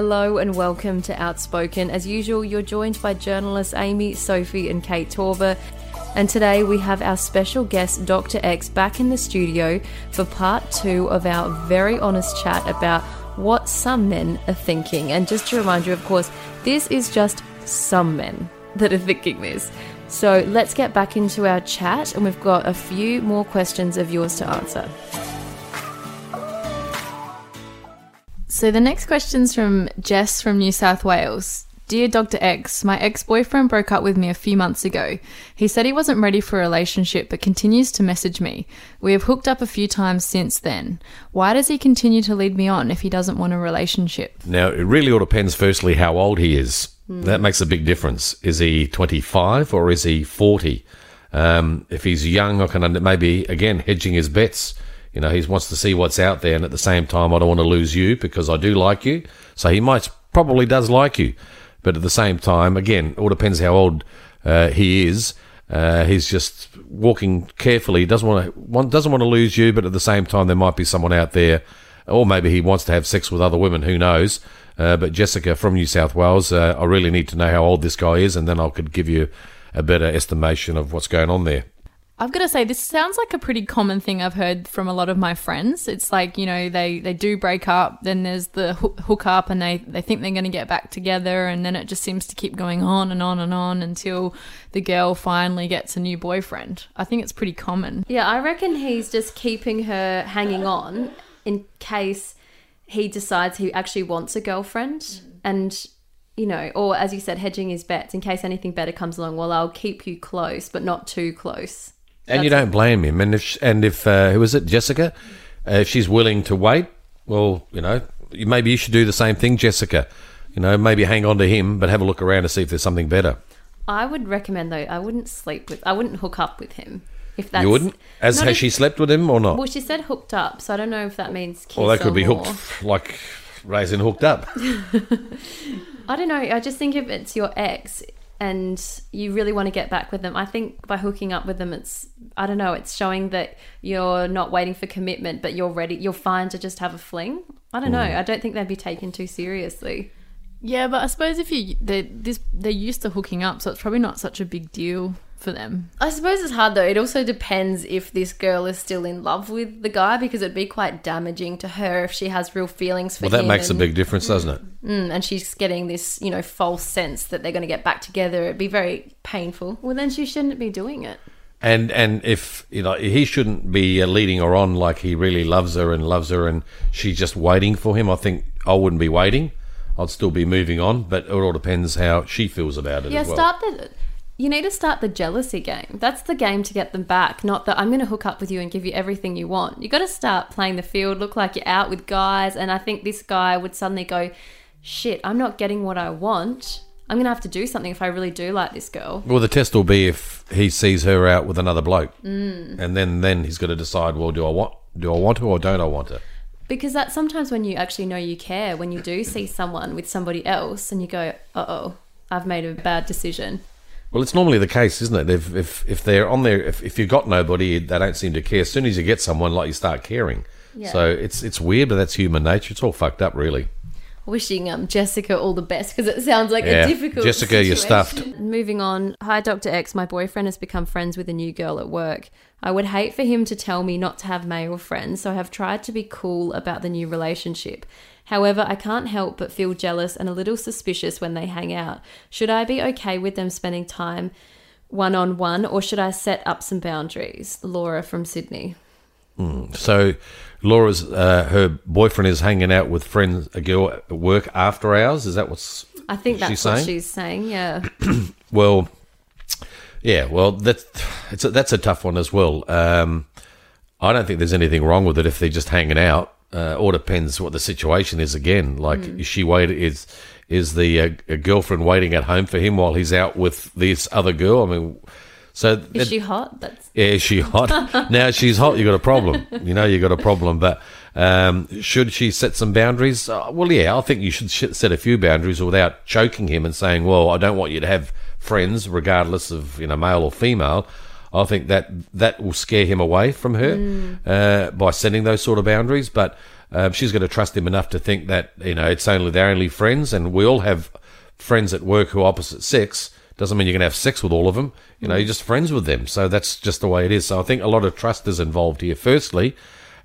Hello and welcome to Outspoken. As usual, you're joined by journalists Amy, Sophie, and Kate Torber. And today we have our special guest, Dr. X, back in the studio for part two of our very honest chat about what some men are thinking. And just to remind you, of course, this is just some men that are thinking this. So let's get back into our chat, and we've got a few more questions of yours to answer. So the next question's from Jess from New South Wales. Dear Dr. X, my ex boyfriend broke up with me a few months ago. He said he wasn't ready for a relationship but continues to message me. We have hooked up a few times since then. Why does he continue to lead me on if he doesn't want a relationship? Now, it really all depends, firstly, how old he is. That makes a big difference. Is he 25 or is he 40? Um, if he's young, I can under- maybe, again, hedging his bets. You know, he wants to see what's out there, and at the same time, I don't want to lose you because I do like you. So he might, probably does like you. But at the same time, again, it all depends how old uh, he is. Uh, he's just walking carefully. Doesn't want to doesn't want to lose you, but at the same time, there might be someone out there, or maybe he wants to have sex with other women. Who knows? Uh, but Jessica from New South Wales, uh, I really need to know how old this guy is, and then I could give you a better estimation of what's going on there. I've got to say, this sounds like a pretty common thing I've heard from a lot of my friends. It's like, you know, they, they do break up, then there's the hook, up, and they, they think they're going to get back together, and then it just seems to keep going on and on and on until the girl finally gets a new boyfriend. I think it's pretty common. Yeah, I reckon he's just keeping her hanging on in case he decides he actually wants a girlfriend mm. and you know, or as you said, hedging his bets in case anything better comes along. Well, I'll keep you close, but not too close. And you don't blame him. And if and if uh, who is it, Jessica? Uh, if she's willing to wait, well, you know, maybe you should do the same thing, Jessica. You know, maybe hang on to him, but have a look around to see if there's something better. I would recommend though. I wouldn't sleep with. I wouldn't hook up with him. If that's you wouldn't? As has if- she slept with him or not? Well, she said hooked up, so I don't know if that means. Kiss Well, that could be more. hooked, like raisin hooked up. I don't know. I just think if it's your ex and you really want to get back with them, I think by hooking up with them, it's I don't know. It's showing that you're not waiting for commitment, but you're ready. You're fine to just have a fling. I don't know. Mm. I don't think they'd be taken too seriously. Yeah, but I suppose if you they this they're used to hooking up, so it's probably not such a big deal for them. I suppose it's hard though. It also depends if this girl is still in love with the guy because it'd be quite damaging to her if she has real feelings for him. Well, that him. makes a big difference, doesn't it? Mm, and she's getting this, you know, false sense that they're going to get back together. It'd be very painful. Well, then she shouldn't be doing it. And and if you know he shouldn't be uh, leading her on like he really loves her and loves her, and she's just waiting for him. I think I wouldn't be waiting. I'd still be moving on, but it all depends how she feels about it Yeah, as well. start the. You need to start the jealousy game. That's the game to get them back. Not that I'm going to hook up with you and give you everything you want. You got to start playing the field. Look like you're out with guys, and I think this guy would suddenly go, "Shit, I'm not getting what I want. I'm going to have to do something if I really do like this girl." Well, the test will be if he sees her out with another bloke, Mm. and then then he's got to decide. Well, do I want do I want her or don't I want her? Because that sometimes when you actually know you care, when you do see someone with somebody else, and you go, "Uh oh, I've made a bad decision." Well, it's normally the case, isn't it? If if, if they're on there, if, if you've got nobody, they don't seem to care. As soon as you get someone, like you start caring. Yeah. So it's it's weird, but that's human nature. It's all fucked up, really. wishing um, Jessica all the best because it sounds like Yeah. a difficult Jessica, you're stuffed. Moving on. Hi, Dr. X. My boyfriend has become friends with a new girl at work. I would hate for him to tell me not to have male friends, so I have tried to be cool about the new relationship. However, I can't help but feel jealous and a little suspicious when they hang out. Should I be okay with them spending time one on one, or should I set up some boundaries? Laura from Sydney. So Laura's uh, her boyfriend is hanging out with friends, a girl at work after hours. Is that what's I think that's she's what saying? she's saying. Yeah. Well, yeah, well, that's it's a, that's a tough one as well. Um, I don't think there's anything wrong with it if they're just hanging out. Uh, all depends what the situation is. Again, like is she wait is is the uh, a girlfriend waiting at home for him while he's out with this other girl? I mean, so Is it- she hot? That's yeah, is she hot? now she's hot. You got a problem. You know, you got a problem. But um, should she set some boundaries? Uh, well, yeah, I think you should sh- set a few boundaries without choking him and saying, "Well, I don't want you to have friends, regardless of you know male or female." I think that that will scare him away from her uh, by setting those sort of boundaries. But Um, she's going to trust him enough to think that you know it's only they're only friends, and we all have friends at work who are opposite sex. Doesn't mean you're going to have sex with all of them. You know, you're just friends with them. So that's just the way it is. So I think a lot of trust is involved here. Firstly,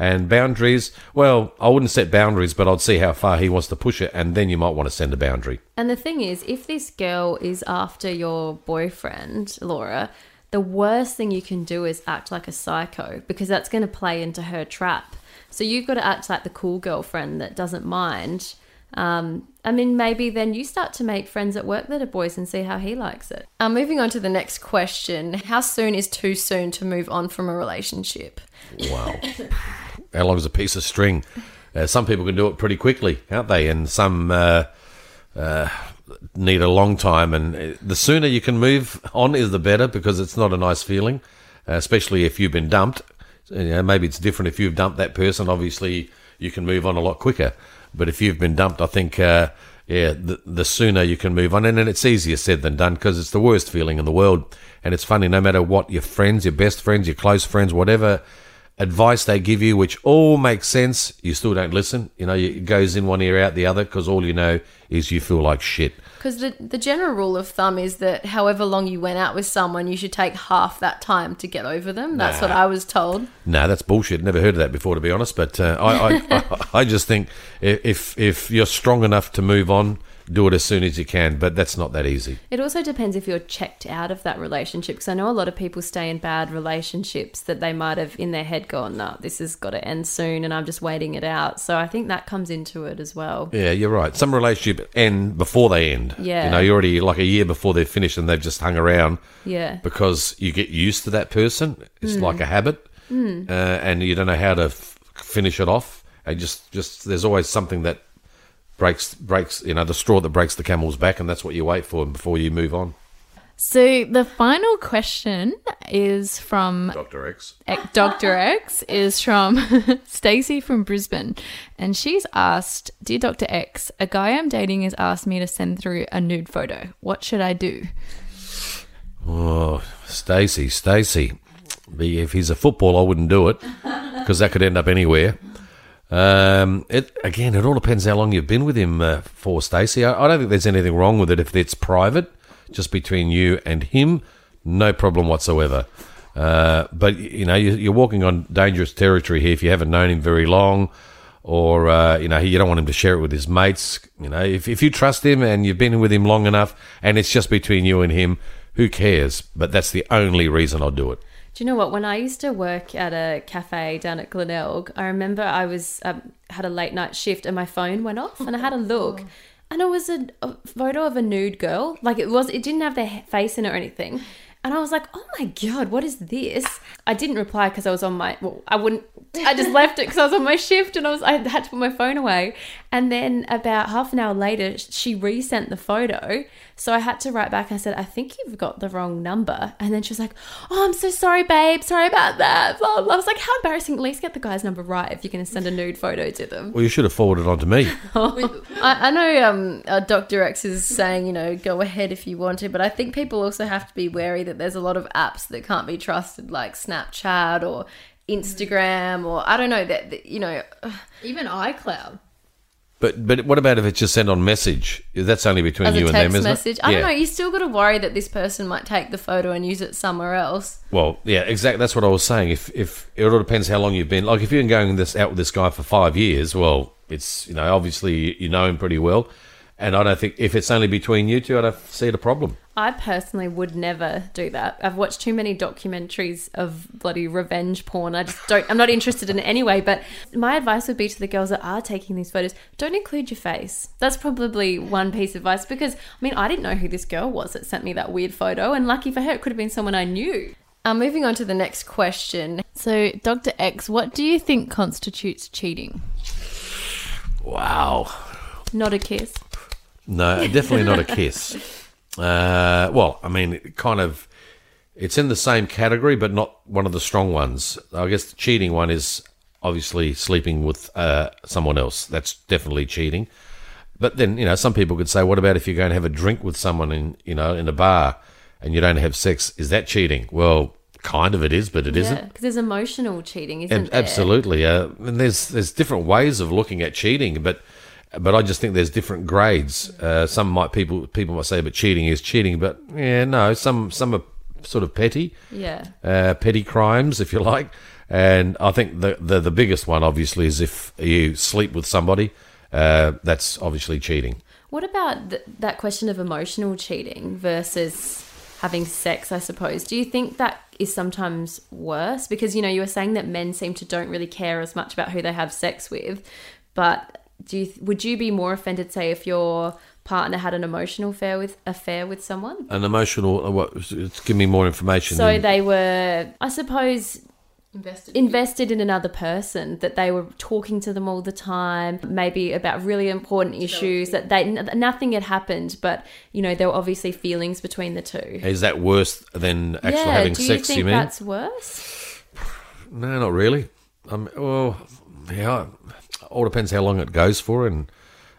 and boundaries. Well, I wouldn't set boundaries, but I'd see how far he wants to push it, and then you might want to send a boundary. And the thing is, if this girl is after your boyfriend, Laura, the worst thing you can do is act like a psycho because that's going to play into her trap. So you've got to act like the cool girlfriend that doesn't mind. Um, I mean, maybe then you start to make friends at work that are boys and see how he likes it. Um, moving on to the next question How soon is too soon to move on from a relationship? Wow. how long is a piece of string? Uh, some people can do it pretty quickly, aren't they? And some uh, uh, need a long time. And uh, the sooner you can move on is the better because it's not a nice feeling, uh, especially if you've been dumped. You know, maybe it's different if you've dumped that person. Obviously, you can move on a lot quicker. But if you've been dumped, I think, uh, yeah, the, the sooner you can move on. And, and it's easier said than done because it's the worst feeling in the world. And it's funny, no matter what your friends, your best friends, your close friends, whatever advice they give you, which all makes sense, you still don't listen. You know, it goes in one ear, out the other because all you know is you feel like shit. Because the, the general rule of thumb is that however long you went out with someone, you should take half that time to get over them. That's Nah. what I was told. No, that's bullshit. Never heard of that before, to be honest. But uh, I, I, I, I just think if if you're strong enough to move on, do it as soon as you can. But that's not that easy. It also depends if you're checked out of that relationship. Because I know a lot of people stay in bad relationships that they might have in their head gone, no, this has got to end soon and I'm just waiting it out. So I think that comes into it as well. Yeah, you're right. Some relationship end before they end. Yeah. you know, you're already like a year before they're finished, and they've just hung around Yeah. because you get used to that person. It's like a habit, uh, and you don't know how to f- finish it off. And just just there's always something that breaks breaks you know the straw that breaks the camel's back, and that's what you wait for before you move on. So the final question is from Doctor X. Dr. X is from Stacey from Brisbane, and she's asked, "Dear Dr. X, a guy I'm dating has asked me to send through a nude photo. What should I do?" Oh, Stacey, Stacey. If he's a football, I wouldn't do it because that could end up anywhere. Um, it again, it all depends how long you've been with him uh, for, Stacey. I, I don't think there's anything wrong with it if it's private, just between you and him. No problem whatsoever. Uh, but you know, you, you're walking on dangerous territory here if you haven't known him very long, or uh, you know, you don't want him to share it with his mates. You know, if if you trust him and you've been with him long enough, and it's just between you and him, who cares? But that's the only reason I'll do it. Do you know what? When I used to work at a cafe down at Glenelg, I remember I was um, had a late night shift and my phone went off, and I had a look, and it was a, a photo of a nude girl. Like it was, it didn't have their face in it or anything. And I was like, "Oh my god, what is this?" I didn't reply because I was on my. Well, I wouldn't. I just left it because I was on my shift and I was. I had to put my phone away. And then about half an hour later, she resent the photo. So I had to write back. I said, "I think you've got the wrong number." And then she was like, "Oh, I'm so sorry, babe. Sorry about that." Blah, blah. I was like, "How embarrassing! At least get the guy's number right if you're going to send a nude photo to them." Well, you should have forwarded on to me. I, I know um, uh, Dr. X is saying, you know, go ahead if you want to, but I think people also have to be wary that there's a lot of apps that can't be trusted, like Snapchat or Instagram, or I don't know, that, that, you know, Even iCloud. But but what about if it's just sent on message? That's only between as you a and them, text isn't message. it? I don't know, you still got to worry that this person might take the photo and use it somewhere else. Well, yeah, exactly. That's what I was saying. If if it all depends how long you've been. Like if you've been going this out with this guy for five years, well, it's you know obviously you know him pretty well, and I don't think if it's only between you two, I don't see it a problem. I personally would never do that. I've watched too many documentaries of bloody revenge porn. I just don't, I'm not interested in it anyway. But my advice would be to the girls that are taking these photos don't include your face. That's probably one piece of advice because, I mean, I didn't know who this girl was that sent me that weird photo. And lucky for her, it could have been someone I knew. Uh, moving on to the next question. So, Dr. X, what do you think constitutes cheating? Wow. Not a kiss. No, definitely not a kiss. Uh, well, I mean, it kind of, it's in the same category, but not one of the strong ones. I guess the cheating one is obviously sleeping with uh, someone else. That's definitely cheating. But then, you know, some people could say, what about if you're going to have a drink with someone in, you know, in a bar and you don't have sex? Is that cheating? Well, kind of it is, but it not because there's emotional cheating, isn't there? Absolutely. Uh, and there's there's different ways of looking at cheating, but but I just think there's different grades. Uh, some might people people might say, but cheating is cheating. But yeah, no, some some are sort of petty, Yeah. uh, petty crimes, if you like. And I think the, the the biggest one, obviously, is if you sleep with somebody. Uh, that's obviously cheating. What about th- that question of emotional cheating versus having sex, I suppose? Do you think that is sometimes worse? Because, you know, you were saying that men seem to don't really care as much about who they have sex with, but do you, would you be more offended, say, if your partner had an emotional affair with affair with someone? An emotional. uh, What? Give me more information. So in- they were, I suppose, Invested. invested in another person that they were talking to them all the time maybe about really important issues that they nothing had happened but you know there were obviously feelings between the two is that worse than actually yeah having do sex? you think you mean? that's worse No, not really. Um, well, yeah, all depends how long it goes for, and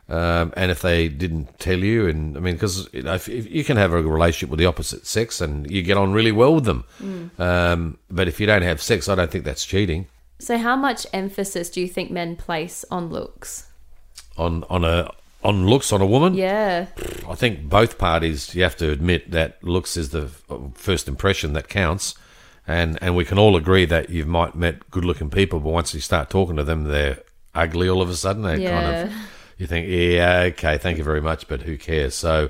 um, and if they didn't tell you, and I mean, because you, know, if, if you can have a relationship with the opposite sex and you get on really well with them, um, but if you don't have sex, I don't think that's cheating. so how much emphasis do you think men place on looks? On on a on looks on a woman, yeah. I think both parties you have to admit that looks is the first impression that counts, and and we can all agree that you might met good looking people, but once you start talking to them, they're ugly all of a sudden. They kind of you think, yeah, okay, thank you very much, but who cares? So,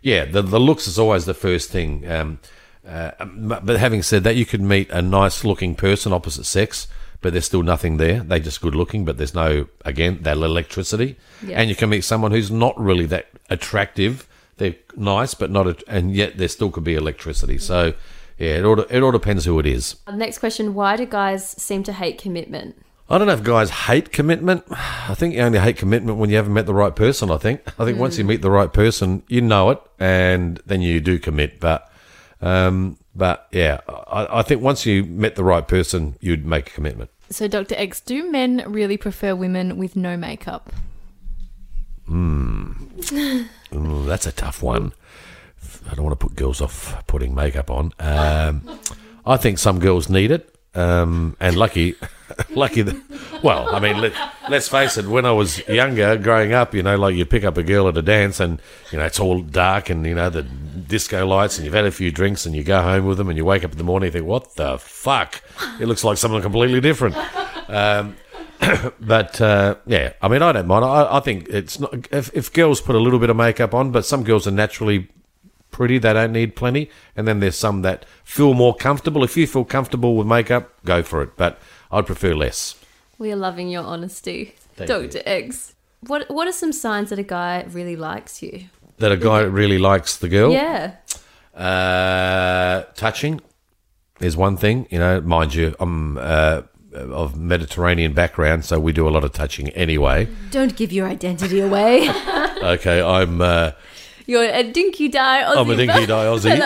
yeah, the the looks is always the first thing. Um, uh, but having said that, you could meet a nice looking person opposite sex, but there's still nothing there. They're just good looking, but there's no again that electricity. Yeah. And you can meet someone who's not really that attractive. They're nice, but not, a, and yet there still could be electricity. So, yeah, it all it all depends who it is. next question why do guys seem to hate commitment I don't know if guys hate commitment. I think you only hate commitment when you haven't met the right person. I think. I think once you meet the right person, you know it, and then you do commit. But, um, but yeah, I, I think once you met the right person, you'd make a commitment. So, Dr. X, do men really prefer women with no makeup? Ooh, that's a tough one. I don't want to put girls off putting makeup on. Um, I think some girls need it, um, and lucky, lucky. That, well, I mean, let, let's face it. When I was younger, growing up, you know, like you pick up a girl at a dance, and you know it's all dark, and you know the disco lights, and you've had a few drinks, and you go home with them, and you wake up in the morning, and think, "What the fuck? It looks like something completely different." Um, but uh, yeah, I mean, I don't mind. I, I think it's not if, if girls put a little bit of makeup on, but some girls are naturally pretty; they don't need plenty. And then there's some that feel more comfortable. If you feel comfortable with makeup, go for it. But I'd prefer less. we are loving your honesty Thank dr x what what are some signs that a guy really likes you That a guy really likes the girl. yeah Uh, touching is one thing. You know, mind you, I'm uh, of Mediterranean background, so we do a lot of touching anyway. don't give your identity away okay, I'm. Uh, You're a dinky die Aussie. I'm a dinky die Aussie.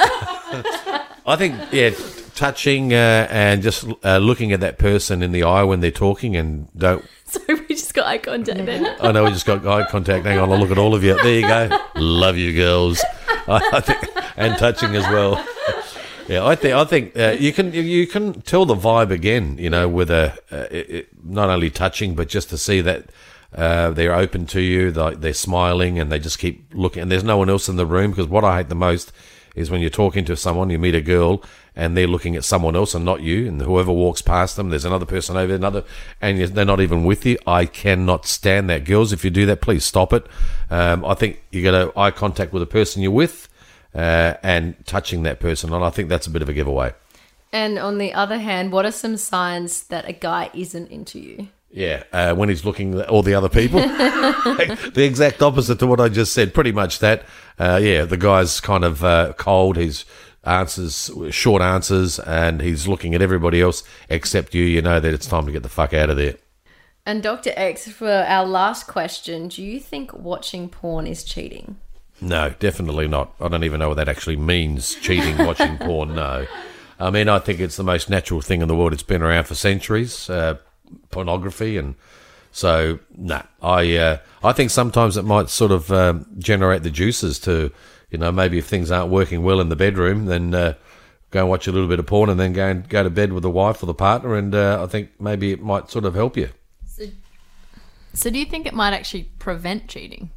I think, yeah, touching uh, and just uh, looking at that person in the eye when they're talking and don't. Sorry, we just got eye contact then. I know we just got eye contact. Hang on, I'll look at all of you. There you go. Love you, girls. I think, and touching as well. Yeah, I think I think uh, you can you can tell the vibe again. You know, with a uh, it, it, not only touching, but just to see that uh, they're open to you, they're, they're smiling, and they just keep looking. And there's no one else in the room because what I hate the most is when you're talking to someone, you meet a girl, and they're looking at someone else and not you, and whoever walks past them, there's another person over there, another, and they're not even with you. I cannot stand that. Girls, if you do that, please stop it. Um, I think you got to eye contact with the person you're with. Uh, and touching that person, and I think that's a bit of a giveaway. And on the other hand, what are some signs that a guy isn't into you? Yeah, uh, when he's looking at all the other people, the exact opposite to what I just said. Pretty much that. Uh, yeah, the guy's kind of uh, cold. He's answers short answers, and he's looking at everybody else except you. You know that it's time to get the fuck out of there. And Dr. X, for our last question, do you think watching porn is cheating? No, definitely not. I don't even know what that actually means. Cheating, watching porn. No, I mean I think it's the most natural thing in the world. It's been around for centuries. Uh, pornography and so no, I uh, I think sometimes it might sort of um, generate the juices to you know maybe if things aren't working well in the bedroom, then uh, go and watch a little bit of porn and then go and go to bed with the wife or the partner, and uh, I think maybe it might sort of help you. So, do you think it might actually prevent cheating?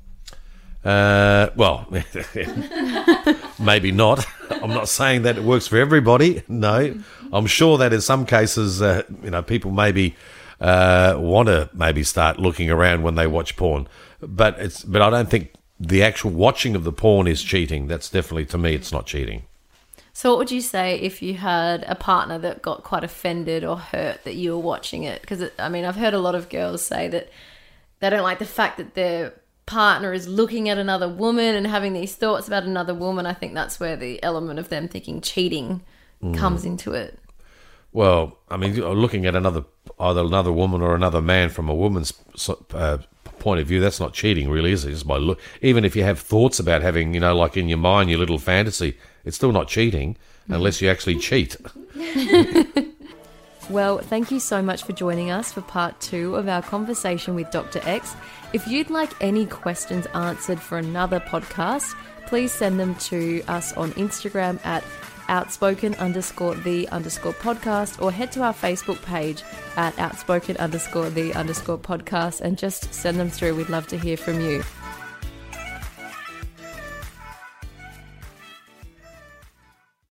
Uh, well, maybe not. I'm not saying that it works for everybody. No, I'm sure that in some cases, uh, you know, people maybe uh, want to maybe start looking around when they watch porn, but it's but I don't think the actual watching of the porn is cheating. That's definitely to me, it's not cheating. So, what would you say if you had a partner that got quite offended or hurt that you were watching it? Because, I mean, I've heard a lot of girls say that they don't like the fact that their partner is looking at another woman and having these thoughts about another woman. I think that's where the element of them thinking cheating comes into it. Well, I mean, looking at another either another woman or another man from a woman's uh, point of view, that's not cheating, really, is it? Just by look, even if you have thoughts about having, you know, like in your mind, your little fantasy, it's still not cheating unless you actually cheat. Well, thank you so much for joining us for part two of our conversation with Dr. X. If you'd like any questions answered for another podcast, please send them to us on Instagram at outspoken underscore the underscore podcast or head to our Facebook page at outspoken underscore the underscore podcast and just send them through. We'd love to hear from you.